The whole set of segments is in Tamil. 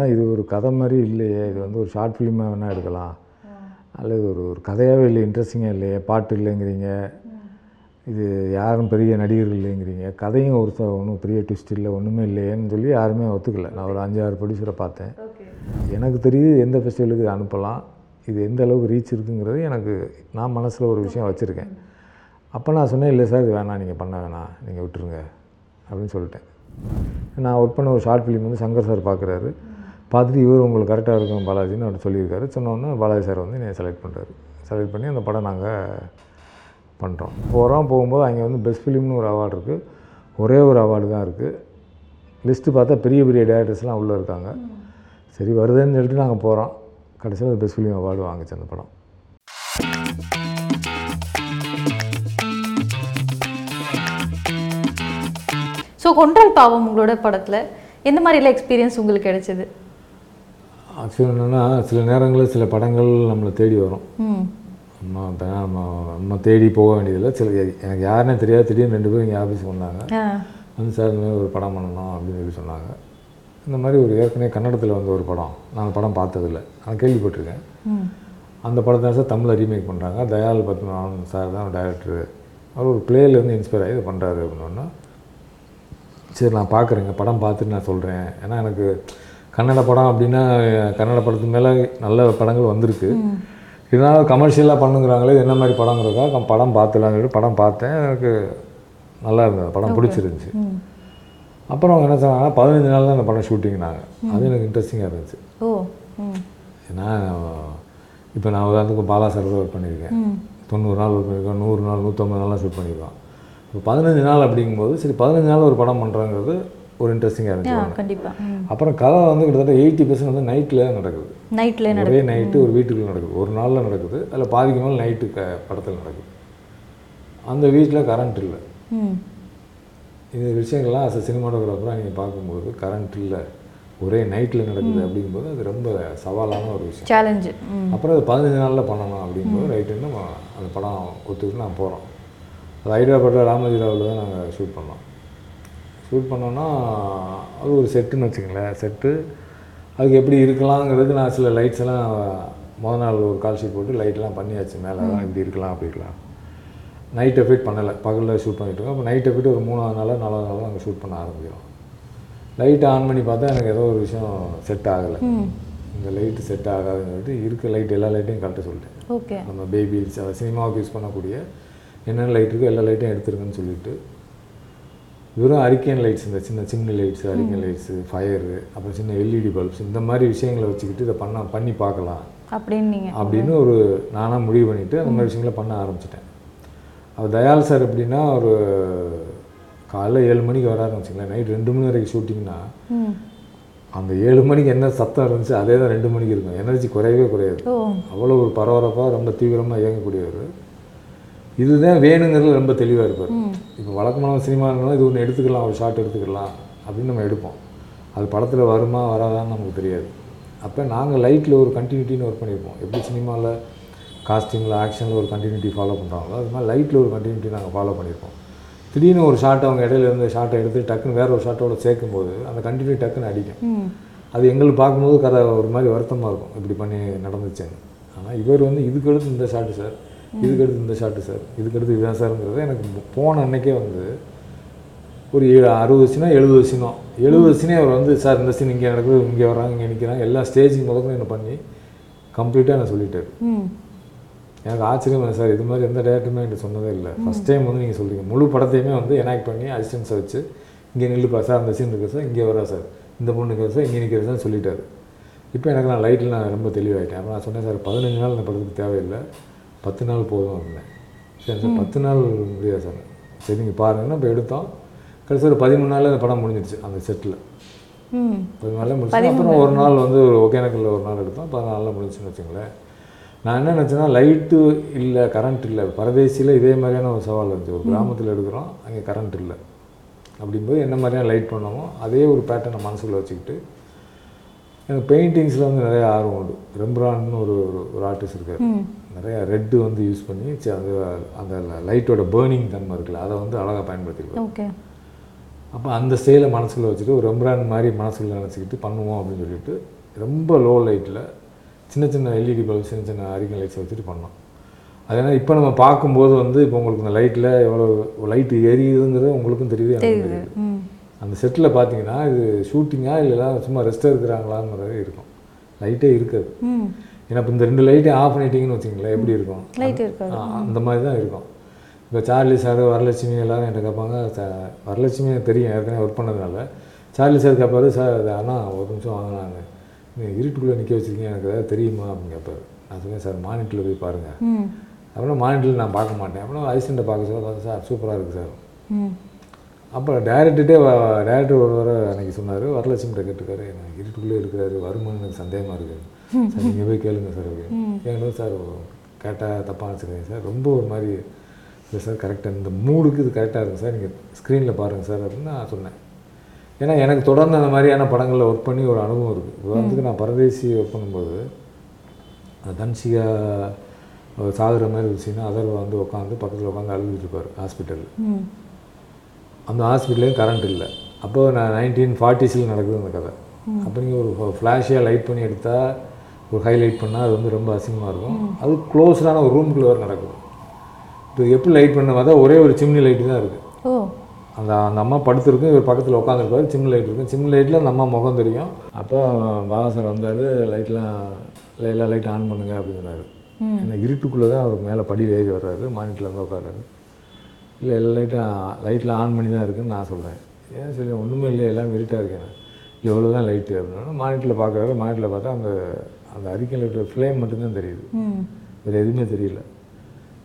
ஆனால் இது ஒரு கதை மாதிரி இல்லையே. இது வந்து ஒரு ஷார்ட் ஃபிலிமாக வேணால் எடுக்கலாம். அல்லது ஒரு ஒரு கதையாகவே இல்லை இன்ட்ரெஸ்டிங்காக இல்லையே. பாட்டு இல்லைங்கிறீங்க. இது யாரும் பெரிய நடிகர்கள் இல்லைங்கிறீங்க. கதையும் ஒரு ஒன்றும் பெரிய ட்விஸ்ட் இல்லை ஒன்றுமே இல்லையேன்னு சொல்லி யாருமே ஒத்துக்கல. நான் ஒரு அஞ்சு ஆறு ப்ரொடியூசரை பார்த்தேன் எனக்கு தெரியுது எந்த ஃபெஸ்டிவலுக்கு அனுப்பலாம். இது எந்த அளவுக்கு ரீச் இருக்குங்கிறது எனக்கு நான் மனசில் ஒரு விஷயம் வச்சுருக்கேன். அப்போ நான் சொன்னேன் இல்லை சார் இது வேணாம். நீங்கள் பண்ண வேணாம். நீங்கள் விட்டுருங்க. அப்படின்னு சொல்லிட்டேன். நான் ஒர்க் பண்ண ஒரு ஷார்ட் ஃபிலிம் வந்து சங்கர் சார் பார்க்குறாரு. பார்த்துட்டு இவர் உங்களுக்கு கரெக்டாக இருக்கும் பாலாஜின்னு அவர் சொல்லியிருக்காரு. சொன்னோன்னே பாலாஜி சார் வந்து என்னை செலக்ட் பண்ணுறாரு செலக்ட் பண்ணி அந்த படம் நாங்கள் பண்ணுறோம் போகிறோம் போகும்போது அங்கே வந்து பெஸ்ட் ஃபிலிம்னு ஒரு அவார்டு இருக்குது ஒரே ஒரு அவார்டு தான் இருக்குது லிஸ்ட்டு பார்த்தா பெரிய பெரிய டேரக்டர்ஸ்லாம் உள்ளே இருக்காங்க. சரி வருதுன்னு சொல்லிட்டு நாங்கள் போகிறோம் கடைசியில் பெஸ்ட் ஃபிலிம் அவார்டு வாங்குச்சு அந்த படம். ஸோ கொன்றால் பாவம் உங்களோட படத்தில் எந்த மாதிரிலாம் எக்ஸ்பீரியன்ஸ் உங்களுக்கு கிடைச்சிது? ஆக்சுவலி என்னென்னா சில நேரங்களில் சில படங்கள் நம்மளை தேடி வரும். நம்ம நம்ம நம்ம தேடி போக வேண்டியதில்லை. சில எனக்கு யாருன்னே தெரியாது. திடீர்னு ரெண்டு பேரும் இங்கே ஆஃபீஸ் வந்தாங்க. வந்து சார் இந்த மாதிரி ஒரு படம் பண்ணணும் அப்படின்னு சொல்லி சொன்னாங்க. இந்த மாதிரி ஒரு ஏற்கனவே கன்னடத்தில் வந்து ஒரு படம். நான் படம் பார்த்ததில்ல. நான் கேள்விப்பட்டிருக்கேன். அந்த படத்தை சார் தமிழில் ரீமேக் பண்ணுறாங்க தயால் பத்மநாபன் சார் தான் டைரக்டர் அவர் ஒரு பிளேலேருந்து இன்ஸ்பயர் ஆகி இதை பண்ணுறாரு அப்படின்னா சரி நான் பார்க்குறேங்க படம் பார்த்துட்டு நான் சொல்கிறேன் ஏன்னா எனக்கு கன்னட படம் அப்படின்னா கன்னட படத்துக்கு மேலே நல்ல படங்கள் வந்திருக்கு. இருந்தாலும் கமர்ஷியலாக பண்ணுங்கிறாங்களே இது என்ன மாதிரி படங்கிறதுக்காக படம் பார்த்துலான்னு படம் பார்த்தேன். எனக்கு நல்லா இருந்தது. படம் பிடிச்சிருந்துச்சு. அப்புறம் அவங்க என்ன சொன்னாங்கன்னா பதினஞ்சு நாள் தான் அந்த படம் ஷூட்டிங்னாங்க அது எனக்கு இன்ட்ரெஸ்டிங்காக இருந்துச்சு. ஏன்னா இப்போ நான் உதாரணத்துக்கு பாலா சார் ஒர்க் பண்ணியிருக்கேன். தொண்ணூறு நாள் ஒர்க் பண்ணியிருக்கோம். நூறு நாள் நூற்றம்பது நாள்லாம் ஷூட் பண்ணியிருக்கோம். இப்போ பதினஞ்சு நாள் அப்படிங்கும்போது சரி பதினஞ்சு நாள் ஒரு படம் பண்ணுறாங்கிறது ஒரு இன்ட்ரெஸ்டிங்காக இருந்துச்சு. கண்டிப்பாக அப்புறம் கதை வந்து கிட்டத்தட்ட எயிட்டி பர்சன்ட் வந்து நைட்டில் நடக்குது. நைட்டில் நட ஒரே நைட்டு ஒரு வீட்டுக்குள்ள நடக்குது. ஒரு நாளில் நடக்குது. அதில் பாதிக்கு மேல் நைட்டு க படத்தில் நடக்குது. அந்த வீட்டில் கரண்ட் இல்லை. இந்த விஷயங்கள்லாம் அஸ் சினிமாட்டோகிராஃபராக நீங்கள் பார்க்கும்போது கரண்ட் இல்லை. ஒரே நைட்டில் நடக்குது அப்படிங்கும்போது அது ரொம்ப சவாலான ஒரு விஷயம். சேலஞ்சு அப்புறம் அது பதினஞ்சு நாளில் பண்ணணும் அப்படிங்கும்போது ரைட்டுன்னு நம்ம அந்த படம் ஒத்துக்கிட்டு நான் போகிறோம் அது ஹைதராபாத்தில் ராமஜிராவில் தான் நாங்கள் ஷூட் பண்ணோம். ஷூட் பண்ணோன்னா அது ஒரு செட்டுன்னு வச்சுங்களேன் செட்டு. அதுக்கு எப்படி இருக்கலாங்கிறதுக்கு நான் சில லைட்ஸ் எல்லாம் முத நாள் ஒரு கால் ஷீட் போட்டு லைட்லாம் பண்ணியாச்சு. மேலே இப்படி இருக்கலாம் அப்படி இருக்கலாம். நைட் எஃபெக்ட் பண்ணலை. பகலில் ஷூட் பண்ணிட்டு இருக்கோம். அப்போ நைட் எஃபெக்ட் ஒரு மூணாவது நாள் நாலாவது நாள் நாங்கள் ஷூட் பண்ண ஆரம்பிக்கிறோம். லைட் ஆன் பண்ணி பார்த்தா எனக்கு ஏதோ ஒரு விஷயம் செட் ஆகலை. இந்த லைட்டு செட் ஆகாதுன்னு சொல்லிட்டு இருக்க லைட் எல்லா லைட்டையும் கழட்ட சொல்லிட்டேன். ஓகே. நம்ம பேபி சினிமாவுக்கு யூஸ் பண்ணக்கூடிய என்னென்ன லைட் இருக்கோ எல்லா லைட்டையும் எடுத்துருங்கன்னு சொல்லிட்டு வெறும் அரிக்கன் லைட்ஸ் இந்த சின்ன சின்ன லைட்ஸ் அரிக்கன் லைட்ஸு ஃபயரு அப்புறம் சின்ன எல்இடி பல்ப்ஸ் இந்த மாதிரி விஷயங்களை வச்சுக்கிட்டு இதை பண்ண பண்ணி பார்க்கலாம். அப்படின்னு அப்படின்னு ஒரு நானாக முடிவு பண்ணிவிட்டு அந்த மாதிரி விஷயங்களை பண்ண ஆரம்பிச்சிட்டேன். அவர் தயால் சார் எப்படின்னா ஒரு காலைல ஏழு மணிக்கு வராருன்னு வச்சுங்களேன் நைட் ரெண்டு மணி வரைக்கும் ஷூட்டிங்னா அந்த ஏழு மணிக்கு என்ன சத்தம் இருந்துச்சு அதே தான் ரெண்டு மணிக்கு இருக்கும். எனர்ஜி குறையவே குறையாது. அவ்வளோ ஒரு பரபரப்பாக ரொம்ப தீவிரமாக இயங்கக்கூடியவர். இதுதான் வேணுங்கிறது ரொம்ப தெளிவாக இருப்பார். இப்போ வழக்கமான சினிமானாலும் இது ஒன்று எடுத்துக்கலாம் ஒரு ஷாட் எடுத்துக்கலாம் அப்படின்னு நம்ம எடுப்போம். அது படத்தில் வருமா வராதான்னு நமக்கு தெரியாது. அப்போ நாங்கள் லைட்டில் ஒரு கண்டினியூட்டின்னு ஒர்க் பண்ணியிருப்போம் எப்படி சினிமாவில் காஸ்டியூமில் ஆக்ஷனில் ஒரு கண்டினியூட்டி ஃபாலோ பண்ணுறாங்களோ அது மாதிரி லைட்டில் ஒரு கண்டினியூட்டி நாங்கள் ஃபாலோ பண்ணியிருப்போம் திடீர்னு ஒரு ஷாட் அவங்க இடையில இருந்து ஷாட்டை எடுத்து டக்குன்னு வேற ஒரு ஷாட்டோட சேர்க்கும்போது அந்த கண்டினியூட்டி டக்குன்னு அடிக்கும். அது எங்களுக்கு பார்க்கும்போது கதை ஒரு மாதிரி வருத்தமாக இருக்கும். இப்படி பண்ணி நடந்துச்சேன்னு. ஆனால் இவர் வந்து இதுக்கு அடுத்து இந்த ஷாட்டு சார் இதுக்கு அடுத்து இந்த ஷாட்டு சார் இதுக்கு அடுத்து இதுதான் சார்ங்கிறது எனக்கு போன அன்னைக்கே வந்து ஒரு ஏழு அறுபது சீனா எழுபது சீனம் எழுபது சீனே அவர் வந்து சார் இந்த சீன் இங்கே நடக்குது இங்கே வராங்க இங்கே நிற்கிறாங்க எல்லா ஸ்டேஜிங் முதல்ல என்ன பண்ணி கம்ப்ளீட்டாக என்ன சொல்லிட்டாரு. எனக்கு ஆச்சரியம் இல்லை சார் இது மாதிரி எந்த டேரக்டருமே என்கிட்ட சொன்னதே இல்லை. ஃபஸ்ட் டைம் வந்து நீங்கள் சொல்கிறீங்க முழு படத்தையுமே வந்து எனாக்ட் பண்ணி அசிஸ்டன்ஸை வச்சு இங்கே நில்லுப்பா சார் அந்த சீன் இருக்குது சார் இங்கே வரா சார் இந்த பொண்ணு இருக்குது சார் இங்கே நிற்கிறது சார் சொல்லிட்டாரு. இப்போ எனக்கு நான் லைட்டில் நான் ரொம்ப தெளிவாயிட்டேன். அப்போ நான் சொன்னேன் சார் பதினஞ்சு நாள் இந்த படத்துக்கு தேவையில்லை. பத்து நாள் போதும் அப்படின்னேன் சரி சார் பத்து நாள் முடியாது சார். சரி நீங்கள் பாருங்கன்னா இப்போ எடுத்தோம். கடைசி ஒரு பதிமூணு நாளில் அந்த படம் முடிஞ்சிருச்சு அந்த செட்டில் பதிமூணு நாளில் முடிச்சு அப்புறம் ஒரு நாள் வந்து ஒரு ஒகேனக்கல்ல ஒரு நாள் எடுத்தோம். பதினாலு நாளில் முடிஞ்சுன்னு வச்சுங்களேன் நான் என்ன நினச்சேன்னா லைட்டு இல்லை கரண்ட் இல்லை. பரதேசியில் இதே மாதிரியான ஒரு சவால் இருந்துச்சு. ஒரு கிராமத்தில் எடுக்கிறோம் அங்கே கரண்ட் இல்லை. அப்படிங்கும்போது என்ன மாதிரியான லைட் பண்ணோமோ அதே ஒரு பேட்டர்னை மனசுக்குள்ள வச்சுக்கிட்டு எனக்கு பெயிண்டிங்ஸில் வந்து நிறைய ஆர்வம் உண்டு. ரெம்ப்ரான்னு ஒரு ஒரு ஆர்டிஸ்ட் இருக்கார். நிறைய ரெட்டு வந்து யூஸ் பண்ணி அந்த அந்த லைட்டோட பேர்னிங் தன்மை இருக்குல்ல அதை வந்து அழகாக பயன்படுத்திருக்காரு ஓகே. அப்போ அந்த ஸ்டைலை மனசுக்குள்ள வச்சுட்டு ஒரு ரெம்பரான் மாதிரி மனசுக்குள்ள நினச்சிக்கிட்டு பண்ணுவோம் அப்படின்னு சொல்லிட்டு ரொம்ப லோ லைட்டில் சின்ன சின்ன எல்இடி பல்ப் சின்ன சின்ன அரிக்கன் லைட்ஸ் வச்சுட்டு பண்ணோம். அதனால் இப்போ நம்ம பார்க்கும்போது வந்து இப்போ உங்களுக்கு இந்த லைட்டில் எவ்வளோ லைட்டு எரியுதுங்கிறது உங்களுக்கும் தெரியுது ம். அந்த செட்டில் பார்த்தீங்கன்னா இது ஷூட்டிங்காக இல்லைனா சும்மா ரெஸ்ட்டாக இருக்கிறாங்களாங்கிறது இருக்கும். லைட்டே இருக்காது. ஏன்னா இப்போ இந்த ரெண்டு லைட்டையும் ஆஃப் பண்ணிட்டீங்கன்னு வச்சிங்களேன் எப்படி இருக்கும்? லைட் இருக்காது. ஆ, அந்த மாதிரி தான் இருக்கும். இப்போ சார்லி சார் வரலட்சுமி எல்லாரும் என்கிட்ட கேட்பாங்க "ச- வரலட்சுமி தெரியும் ஏற்கனவே ஒர்க் பண்ணதுனால. சார்லி சார் கேட்பாரு சார் அது அண்ணா ஒரு நிமிஷம் வாங்கினாங்க நீங்கள் இருட்டுக்குள்ளே நிற்க வச்சிருக்கீங்க எனக்கு ஏதாவது தெரியுமா? அப்படின்னு கேட்பாரு. நான் சொன்னேன் சார் மானிட்டரில் போய் பாருங்கள் அப்புறம் மானிட்டரில் நான் பார்க்க மாட்டேன். அப்புறம் ஐசண்ட்டை பார்க்க சொல்ல பார்த்தா சார் சூப்பராக இருக்குது சார். அப்புறம் டேரக்டர்கிட்டே டேரக்டர் ஒரு வர அன்றைக்கி சொன்னார் வரலட்சுமிகிட்ட கேட்டுக்காரு எனக்கு இருட்டுக்குள்ளே இருக்கிறாரு வருமானு எனக்கு சந்தேகமாக இருக்குது சார் நீங்கள் போய் கேளுங்க சார் அப்படின்னு சார் கேட்டால் தப்பாக வச்சுருக்கீங்க சார். ரொம்ப ஒரு மாதிரி இல்லை சார் கரெக்டாக இந்த மூடுக்கு இது கரெக்டாக இருக்கும் சார். நீங்கள் ஸ்க்ரீனில் பாருங்கள் சார் அப்படின்னு நான் சொன்னேன். ஏன்னா எனக்கு தொடர்ந்து அந்த மாதிரியான படங்களில் ஒர்க் பண்ணி ஒரு அனுபவம் இருக்குது உதாரணத்துக்கு நான் பரதேசி ஒர்க் பண்ணும்போது தன்சிகா சாகுற மாதிரி இருந்துச்சுன்னா அதர்வா வந்து உட்காந்து பக்கத்தில் உட்காந்து அழுதுட்டு இருப்பார் ஹாஸ்பிட்டலில் அந்த ஹாஸ்பிட்டல்லையும் கரண்ட் இல்லை. அப்போ நான் நைன்டீன் ஃபார்ட்டிஸில் நடக்குது அந்த கதை. அப்போ நீங்கள் ஒரு ஃப்ளாஷியாக லைட் பண்ணி எடுத்தால் ஒரு ஹைலைட் பண்ணால் அது வந்து ரொம்ப அசிங்கமாக இருக்கும். அது க்ளோஸ்டான ஒரு ரூம்குள்ளே வர நடக்குது இப்போ எப்படி லைட் பண்ண பார்த்தா ஒரே ஒரு சிம்னி லைட்டு தான் இருக்குது அந்த அந்த அம்மா படுத்திருக்கும் இவர் பக்கத்தில் உட்காந்துருப்பாரு சிம்னி லைட் இருக்கும். சிம்னி லைட்டில் அந்த அம்மா முகம் தெரியும். அப்போ பாபா சார் வந்தார் லைட்லாம் எல்லா லைட் ஆன் பண்ணுங்க அப்படின்னு சொன்னார் ஏன்னா இருட்டுக்குள்ளே தான் அவர் மேலே படியில் ஏறி வர்றாரு மானிட்டில் வந்து உட்கார்றாரு. இல்லை எல்லா லைட்டும் லைட்டில் ஆன் பண்ணி தான் இருக்குன்னு நான் சொல்கிறேன் ஏன் சரி ஒன்றுமே இல்லை எல்லாம் இருட்டாக இருக்கேன் எவ்வளோ தான் லைட்டு அப்படின்னா மானிட்டில் பார்க்குறாரு மானிட்டில் பார்த்தா அந்த அந்த அறிக்கை லைட்டோட ஃப்ளேம் மட்டும்தான் தெரியுது. வேறு எதுவுமே தெரியல.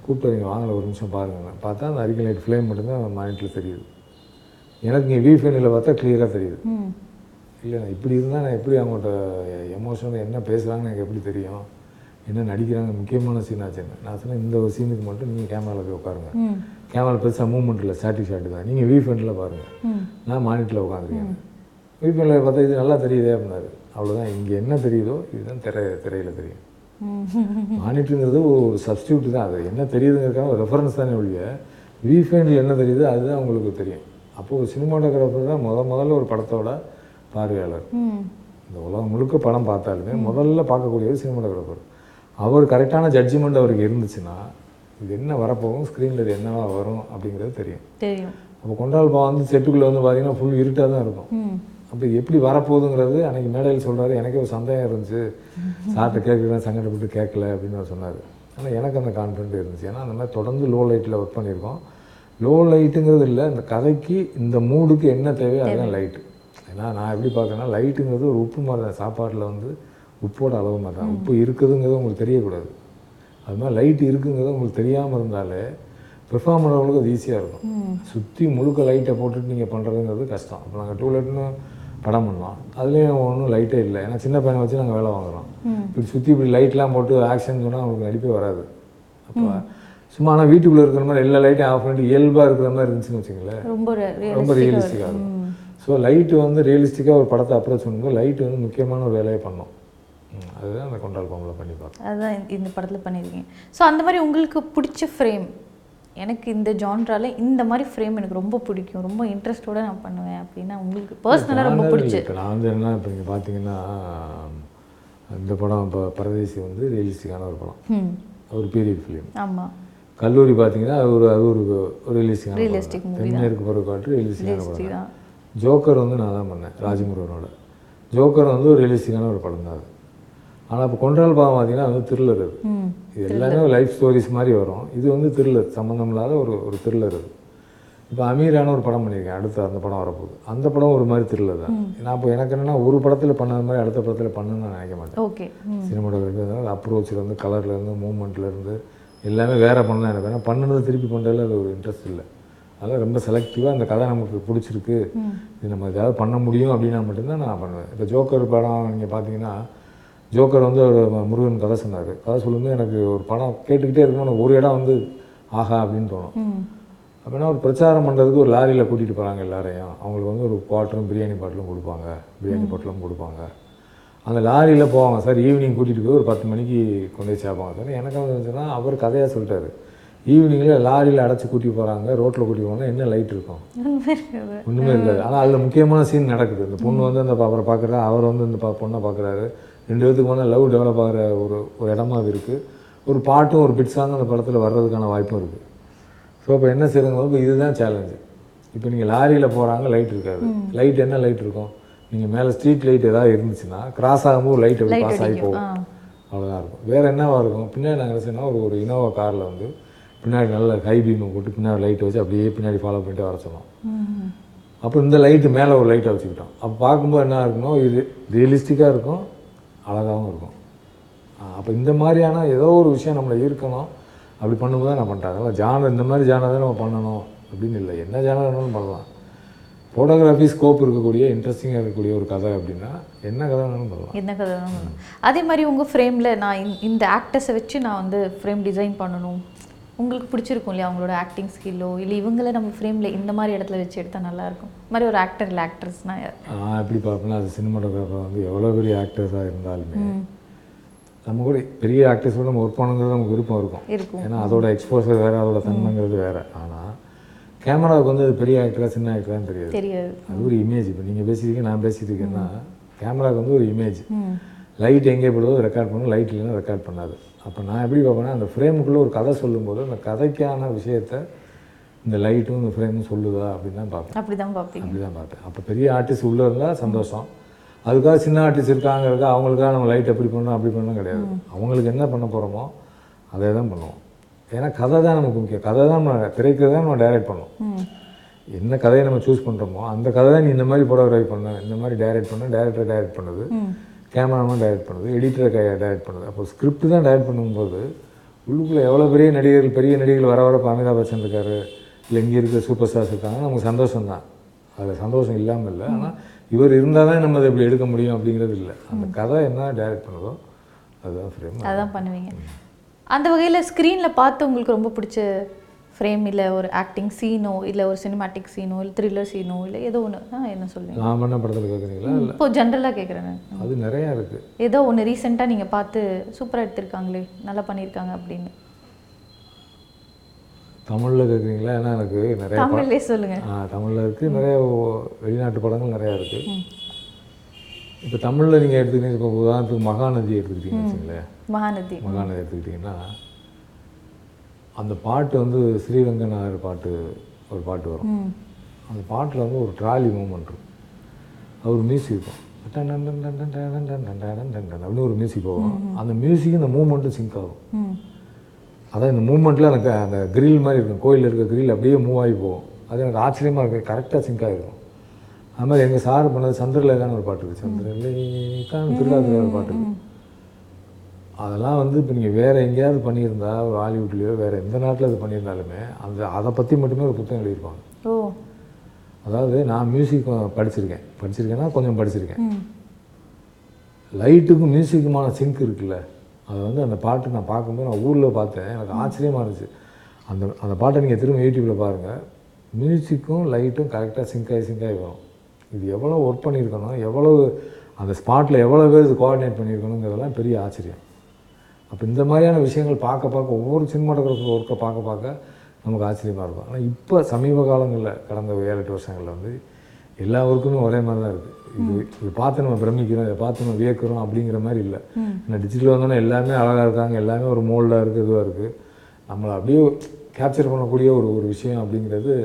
கூப்பிட்டு நீங்கள் வாங்கல ஒரு நிமிஷம் பாருங்க பார்த்தா அந்த அறிக்கை லைட் ஃப்ளேம் மட்டும்தான் மானிட்டில் தெரியுது. எனக்கு இங்கே வியூ ஃபேனில் பார்த்தா கிளியராக தெரியுது. இல்லை நான் இப்படி இருந்தால் நான் எப்படி அவங்கள்ட்ட எமோஷனல் என்ன பேசுகிறாங்கன்னு எனக்கு எப்படி தெரியும்? என்ன நடிக்கிறாங்க? முக்கியமான சீன் ஆச்சுன்னு நான் சொன்னேன் இந்த ஒரு சீனுக்கு மட்டும் நீங்கள் கேமராவில் போய் உட்காருங்க. கேமரா பெருசாக மூவ்மெண்ட் இல்லை ஸ்டாட்டிக் ஷாட்டு தான். நீங்கள் வியூ பாருங்கள் நான் மானிட்டில் உட்காந்துருக்கேன் வியூ ஃப்ரண்ட்டில் பார்த்தா இது நல்லா தெரியுதே அப்படின்னாரு. அவ்வளோதான் இங்கே என்ன தெரியுதோ இதுதான் திரை திரையில் தெரியும். மானிட்டருங்கிறது ஒரு சப்ஸ்டியூட் தான். அது என்ன தெரியுதுங்கிறதுக்காக ஒரு ரெஃபரன்ஸ் தானே ஒழிய விஃபைனில் என்ன தெரியுதோ அதுதான் உங்களுக்கு தெரியும். அப்போது ஒரு சினிமாட்டோகிராஃபர் தான் முத முதல்ல ஒரு படத்தோட பார்வையாளர். இந்த உலகம் முழுக்க படம் பார்த்தாலுமே முதல்ல பார்க்கக்கூடியவர் சினிமாட்டோகிராஃபர் அவர் கரெக்டான ஜட்ஜ்மெண்ட் அவருக்கு இருந்துச்சுன்னா இது என்ன வரப்போகும் ஸ்க்ரீனில் இது என்னவா வரும் அப்படிங்கிறது தெரியும். அப்போ கொண்டால் பா வந்து செட்டுக்குள்ளே வந்து பார்த்தீங்கன்னா ஃபுல் இருட்டாக தான் இருக்கும். அப்போ எப்படி வரப்போகுதுங்கிறது அன்னைக்கு மேடையில் சொல்கிறாரு எனக்கே ஒரு சந்தேகம் இருந்துச்சு. சார்ட்ட கேட்குறேன் சங்கடப்பட்டு கேட்கல அப்படின்னு அவர் சொன்னார். ஆனால் எனக்கு அந்த கான்ஃபிடென்ட் இருந்துச்சு. ஏன்னா அந்த மாதிரி தொடர்ந்து லோ லைட்டில் ஒர்க் பண்ணியிருக்கோம் லோ லைட்டுங்கிறது இல்லை இந்த கதைக்கு இந்த மூடுக்கு என்ன தேவையோ அதுதான் லைட்டு ஏன்னா நான் எப்படி பார்க்கறேன்னா லைட்டுங்கிறது ஒரு உப்பு மாதிரி தான். சாப்பாட்டில் வந்து உப்போட அளவு மாதிரி தான். உப்பு இருக்குதுங்கிறது உங்களுக்கு தெரியக்கூடாது. அது மாதிரி லைட் இருக்குங்கிறது உங்களுக்கு தெரியாமல் இருந்தாலே பெர்ஃபார்ம் பண்ணுறவங்களுக்கு அது ஈஸியாக இருக்கும். சுற்றி முழுக்க லைட்டை போட்டுட்டு நீங்கள் பண்ணுறதுங்கிறது கஷ்டம். இப்போ நாங்கள் டூ லைட்னு படம் பண்ணோம் அதுலேயும் ஒன்றும் லைட்டே இல்லை. ஏன்னா சின்ன பையனை வச்சு நாங்கள் வேலை வாங்குறோம். இப்படி சுற்றி இப்படி லைட்லாம் போட்டு ஆக்ஷன் சொன்னால் அவங்களுக்கு நடிப்பே வராது. அப்போ சும்மா ஆனால் வீட்டுக்குள்ளே இருக்கிற மாதிரி எல்லா லைட்டையும் ஆஃப் பண்ணிட்டு இயல்பாக இருக்கிற மாதிரி இருந்துச்சுன்னு வச்சுங்களேன் ரொம்ப ரொம்ப ரியலிஸ்டிக்காக இருக்கும். ஸோ லைட்டு வந்து ரியலிஸ்டிக்காக ஒரு படத்தை அப்ரோச் பண்ணும்போது லைட்டு வந்து முக்கியமான ஒரு வேலையை பண்ணோம். அதுதான் அந்த கொண்டால் பாம்பில் பண்ணி பார்த்தோம் அதுதான் இந்த- இந்த படத்தில் பண்ணியிருக்கீங்க. ஸோ அந்த மாதிரி உங்களுக்கு பிடிச்ச ஃப்ரேம் எனக்கு இந்த ஜான்ரால இந்த மாதிரி ஃப்ரேம் எனக்கு ரொம்ப பிடிக்கும். ரொம்ப இன்ட்ரெஸ்டோட நான் பண்ணுவேன் அப்படின்னா உங்களுக்கு பர்சனலாக ரொம்ப பிடிச்ச. நான் வந்து என்ன இப்போ நீங்கள் பார்த்தீங்கன்னா இந்த படம் இப்போ பரதேசி வந்து ரியலிஸ்டிக்கான ஒரு படம். ஒரு பீரியட் ஃபிலிம் ஆமாம் கல்லூரி பார்த்தீங்கன்னா அது ஒரு அது ஒரு ரியலிஸ்டிக்கான Realistic movie தென்மேற்கு பருவ காட்டு ரியலிஸ்டிக்கான படம். ரியலிஸ்டிக் ஜோக்கர் வந்து நான் தான் பண்ணேன் ராஜமுருகனோட. ஜோக்கர் வந்து ஒரு ரியலிஸ்டிக்கான ஒரு படம் தான் அது. ஆனால் இப்போ கொன்றால் பாவம் பார்த்தீங்கன்னா வந்து த்ரில்லர் அது. இது எல்லாமே லைஃப் ஸ்டோரிஸ் மாதிரி வரும். இது வந்து த்ரில்லர் சம்மந்தம் இல்லாத ஒரு ஒரு த்ரில்லர் அது. இப்போ அமீரான ஒரு படம் பண்ணியிருக்கேன் அடுத்து அந்த படம் வரப்போகுது. அந்த படம் ஒரு மாதிரி த்ரில்லர் தான். நான் இப்போ எனக்கு என்னென்னா ஒரு படத்தில் பண்ணாத மாதிரி அடுத்த படத்தில் பண்ணணும்னு நான் நினைக்க மாட்டேன். ஓகே சினிமாட்டோகிராஃபி அப்ரோச்சிலேருந்து கலர்லேருந்து மூமெண்ட்லேருந்து எல்லாமே வேறு பண்ணலாம் எனக்கு. ஏன்னா பண்ணுனது திருப்பி பண்ணுறதுல அது ஒரு இன்ட்ரெஸ்ட் இல்லை. அதெல்லாம் ரொம்ப செலக்டிவாக அந்த கதை நமக்கு பிடிச்சிருக்கு. இது நம்ம ஏதாவது பண்ண முடியும் அப்படின்னா மட்டும்தான் நான் பண்ணுவேன். இப்போ ஜோக்கர் படம் நீங்கள் பார்த்தீங்கன்னா ஜோக்கர் வந்து ஒரு முருகன் கதை சொன்னார். கதை சொல்லும்போது எனக்கு ஒரு படம் கேட்டுக்கிட்டே இருக்கணும் ஒரு இடம் வந்து ஆஹா அப்படின்னு தோணும். அப்படின்னா ஒரு பிரச்சாரம் பண்ணுறதுக்கு ஒரு லாரியில் கூட்டிகிட்டு போகிறாங்க எல்லாரையும். அவங்களுக்கு வந்து ஒரு குவாட்டரும் பிரியாணி பாட்டிலும் கொடுப்பாங்க. பிரியாணி பாட்டிலும் கொடுப்பாங்க. அந்த லாரியில் போவாங்க. சார் ஈவினிங் கூட்டிகிட்டு போய் ஒரு பத்து மணிக்கு கொண்டு போய் சேர்ப்பாங்க சார். எனக்கு வந்து இருந்துச்சுன்னா அவர் கதையாக சொல்லிட்டாரு. ஈவினிங்கில் லாரியில் அடைச்சி கூட்டி போகிறாங்க ரோட்டில் கூட்டி போனால் என்ன லைட் இருக்கும்? ஒன்றுமே இருக்காது. ஆனால் அதில் முக்கியமான சீன் நடக்குது. இந்த பொண்ணு வந்து அந்த அவரை பார்க்குறா அவர் வந்து இந்த பொண்ணை பார்க்குறாரு ரெண்டு பேத்துக்கு மேலே லவ் டெவலப் ஆகிற ஒரு ஒரு இடமா அது இருக்குது ஒரு பாட்டும் ஒரு பிட் அந்த படத்தில் வர்றதுக்கான வாய்ப்பும் இருக்குது ஸோ இப்போ என்ன செய்யுங்க இப்போ இதுதான் சேலஞ்சு இப்போ நீங்கள் லாரியில் போகிறாங்க லைட் இருக்காது. லைட் என்ன லைட் இருக்கும்? நீங்கள் மேலே ஸ்ட்ரீட் லைட் ஏதாவது இருந்துச்சுன்னா கிராஸ் ஆகும்போது லைட் எப்படி லைட் பாஸ் ஆகி போகும். அவ்வளோதான் இருக்கும். வேறு என்னவா இருக்கும்? பின்னாடி நாங்கள் என்ன செய்யணும் ஒரு ஒரு இனோவா காரில் வந்து பின்னாடி நல்ல ஹை பீமை போட்டு பின்னாடி லைட் வச்சு அப்படியே பின்னாடி ஃபாலோ பண்ணிட்டு வர சொன்னோம். அப்போ இந்த லைட்டு மேலே ஒரு லைட்டை வச்சுக்கிட்டோம் அப்போ பார்க்கும்போது என்ன இருக்கணும் இது ரியலிஸ்டிக்காக இருக்கும். அழகாகவும் இருக்கும். அப்போ இந்த மாதிரியான ஏதோ ஒரு விஷயம் நம்மளை ஈர்க்கணும். அப்படி பண்ணும்போது தான் நான் பண்ணிட்டேன் ஜானர் இந்த மாதிரி ஜானர் தான் நம்ம பண்ணணும் அப்படின்னு இல்லை. என்ன ஜானர் வேணாலும் பண்ணலாம். ஃபோட்டோகிராஃபி ஸ்கோப் இருக்கக்கூடிய இன்ட்ரெஸ்டிங்காக இருக்கக்கூடிய ஒரு கதை அப்படின்னா என்ன கதை வேணாலும் பண்ணலாம். என்ன கதை வேணாலும் அதே மாதிரி உங்கள் ஃப்ரேமில் நான் இந்த ஆக்டர்ஸை வச்சு நான் வந்து ஃப்ரேம் டிசைன் பண்ணணும். உங்களுக்கு பிடிச்சிருக்கும் இல்லையா அவங்களோட ஆக்டிங் ஸ்கில்லோ இல்லை இவங்கள நம்ம ஃப்ரேமில் இந்த மாதிரி இடத்துல வச்சு எடுத்தால் நல்லாயிருக்கும். மாதிரி ஒரு ஆக்டர் இல்லை ஆக்ட்ரஸ்னா நான் எப்படி பார்ப்பேன்னா அது சினிமாட்டோகிராஃபர் வந்து எவ்வளோ பெரிய ஆக்டர்ஸாக இருந்தாலுமே நம்ம கூட பெரிய ஆக்டர்ஸோட நம்ம ஒர்க் பண்ணுங்கிறது நமக்கு விருப்பம் இருக்கும். இருக்கும். ஏன்னா அதோட எக்ஸ்போசர் வேறு அதோட தன்மைங்கிறது வேறு. ஆனால் கேமராவுக்கு வந்து அது பெரிய ஆக்டரா சின்ன ஆக்டரான்னு தெரியாது. தெரியாது. அது ஒரு இமேஜ் இப்போ நீங்கள் பேசியிருக்கீங்க நான் பேசிட்டு இருக்கேன்னா கேமராவுக்கு வந்து ஒரு இமேஜ் லைட் எங்கே போடுதோ ரெக்கார்ட் பண்ணும் லைட் இல்லைன்னா ரெக்கார்ட் பண்ணாது. அப்போ நான் எப்படி பார்ப்பேன்னா அந்த ஃப்ரேமுக்குள்ளே ஒரு கதை சொல்லும்போது அந்த கதைக்கான விஷயத்த இந்த லைட்டும் இந்த ஃப்ரேமும் சொல்லுதா அப்படின்னு தான் பார்ப்பேன். அப்படி தான் பார்ப்பீங்க. அப்படி தான் பார்த்தேன் அப்போ பெரிய ஆர்டிஸ்ட் உள்ளே இருந்தால் சந்தோஷம். அதுக்காக சின்ன ஆர்டிஸ்ட் இருக்காங்கிறதுக்கு அவங்களுக்காக நம்ம லைட் எப்படி பண்ணணும் அப்படி பண்ணணும் கிடையாது. அவங்களுக்கு என்ன பண்ண போகிறோமோ அதே தான் பண்ணுவோம். ஏன்னா கதை தான் நமக்கு முக்கியம். கதை தான் நம்ம திரைக்கதை தான் நம்ம டைரக்ட் பண்ணுவோம். என்ன கதையை நம்ம சூஸ் பண்ணுறோமோ அந்த கதை தான் நீ இந்த மாதிரி ஃபோட்டோகிராஃபி பண்ண இந்த மாதிரி டைரக்ட் பண்ண டேரக்டர் டைரக்ட் பண்ணுது. கேமராமேன் டைரக்ட் பண்ணுது எடிட்டரை கை டைரக்ட் பண்ணுது. அப்போ ஸ்கிரிப்ட் தான் டைரக்ட் பண்ணும்போது உள்ளுக்குள்ளே எவ்வளோ பெரிய நடிகர்கள் பெரிய நடிகர்கள் வர வர அமிதாப் பச்சன் இருக்காரு இல்லை இங்கே இருக்கிற சூப்பர் ஸ்டார்ஸ் இருக்காங்க நமக்கு சந்தோஷம் தான். அதில் சந்தோஷம் இல்லாமல் இல்லை. ஆனால் இவர் இருந்தால் தான் நம்ம அதை இப்படி எடுக்க முடியும் அப்படிங்கிறது இல்லை. அந்த கதை என்ன டைரக்ட் பண்ணுதோ அதுதான் ஃப்ரேம் அதான் பண்ணுவீங்க. அந்த வகையில் ஸ்க்ரீனில் பார்த்து உங்களுக்கு ரொம்ப பிடிச்ச ஃப்ரேம் இல்லை ஒரு ஆக்டிங் சீனோ இல்லை ஒரு சினிமாட்டிக் சீனோ இல்லை த்ரில்லர் சீனோ இல்லை ஏதோ ஒன்று ஆ என்ன சொல்லுவீங்க நான் பண்ண படத்தில் கேட்குறீங்களா இப்போ ஜென்ரலாக கேட்குறேன் அது நிறையா இருக்குது ஏதோ ஒன்று ரீசெண்டாக நீங்கள் பார்த்து சூப்பராக எடுத்திருக்காங்களே நல்லா பண்ணியிருக்காங்க அப்படின்னு. தமிழில் கேட்குறீங்களா ஏன்னா எனக்கு நிறைய படம் தமிழ்லேயே சொல்லுங்கள் தமிழில் இருக்குது நிறைய வெளிநாட்டு படங்கள் நிறையா இருக்குது இப்போ தமிழில் நீங்கள் எடுத்துக்கிட்டீங்க இப்போ உதாரணத்துக்கு மகாநதி எடுத்துக்கிட்டீங்கன்னு வச்சுங்களேன். மகாநதி. மகாநதி எடுத்துக்கிட்டிங்கன்னா அந்த பாட்டு வந்து ஸ்ரீரங்கநாதர் பாட்டு ஒரு பாட்டு வரும். அந்த பாட்டில் வந்து ஒரு ட்ராலி மூமெண்ட் இருக்கும். அது ஒரு மியூசிக் இருக்கும். அப்படின்னு ஒரு மியூசிக் போகும். அந்த மியூசிக்கும் இந்த மூமெண்ட்டும் சிங்க் ஆகும். அதான் இந்த மூமெண்ட்டில் எனக்கு அந்த கிரில் மாதிரி இருக்கும். கோயிலில் இருக்க கிரில் அப்படியே மூவ் ஆகி போகும். அது எனக்கு ஆச்சரியமாக இருக்குது கரெக்டாக சிங்க் ஆகிருக்கும். அது மாதிரி எங்கள் சார் பண்ணது சந்திரலேகான்னு ஒரு பாட்டு இருக்குது சந்திரலேகான்னு திருவிழா ஒரு பாட்டு இருக்குது அதெல்லாம் வந்து இப்போ நீங்கள் வேறு எங்கேயாவது பண்ணியிருந்தா ஒரு ஹாலிவுட்லேயோ வேறு எந்த நாட்டில் இது பண்ணியிருந்தாலுமே அந்த அதை பற்றி மட்டுமே ஒரு புத்தகம் எழுதியிருப்பாங்க. ஓ. அதாவது நான் மியூசிக் படிச்சிருக்கேன். படிச்சிருக்கேன்னா கொஞ்சம் படிச்சிருக்கேன். லைட்டுக்கும் மியூசிக்குமான சிங்க் இருக்குல்ல. அதை வந்து அந்த பாட்டு நான் பார்க்கும்போது நான் ஊரில் பார்த்தேன். எனக்கு ஆச்சரியமாக இருந்துச்சு. அந்த அந்த பாட்டை நீங்கள் திரும்ப யூடியூப்பில் பாருங்கள் மியூசிக்கும் லைட்டும் கரெக்டாக சிங்க் ஆகி சிங்க் ஆகி வரும். இது எவ்வளோ ஒர்க் பண்ணியிருக்கணும் எவ்வளோ அந்த ஸ்பாட்டில் எவ்வளோ பேர் இது கோஆர்டினேட் பண்ணியிருக்கணுங்கிறதெல்லாம் பெரிய ஆச்சரியம். அப்போ இந்த மாதிரியான விஷயங்கள் பார்க்க பார்க்க ஒவ்வொரு சினிமாட்டோகிராஃபர் ஒர்க்கை பார்க்க பார்க்க நமக்கு ஆச்சரியமாக இருக்கும். ஆனால் இப்போ சமீப காலங்களில் கடந்த ஏழு எட்டு வருஷங்களில் வந்து எல்லா ஒர்க்குமே ஒரே மாதிரி தான் இருக்குது இது இது பார்த்து நம்ம பிரமிக்கிறோம் இதை பார்த்து நம்ம வியக்கிறோம் அப்படிங்கிற மாதிரி இல்லை. ஏன்னா டிஜிட்டல் வந்தோன்னே எல்லாமே அழகாக இருக்காங்க எல்லாமே ஒரு மோல்டாக இருக்குது இதுவாக இருக்குது நம்மளை அப்படியே கேப்சர் பண்ணக்கூடிய ஒரு ஒரு விஷயம் அப்படிங்கிறது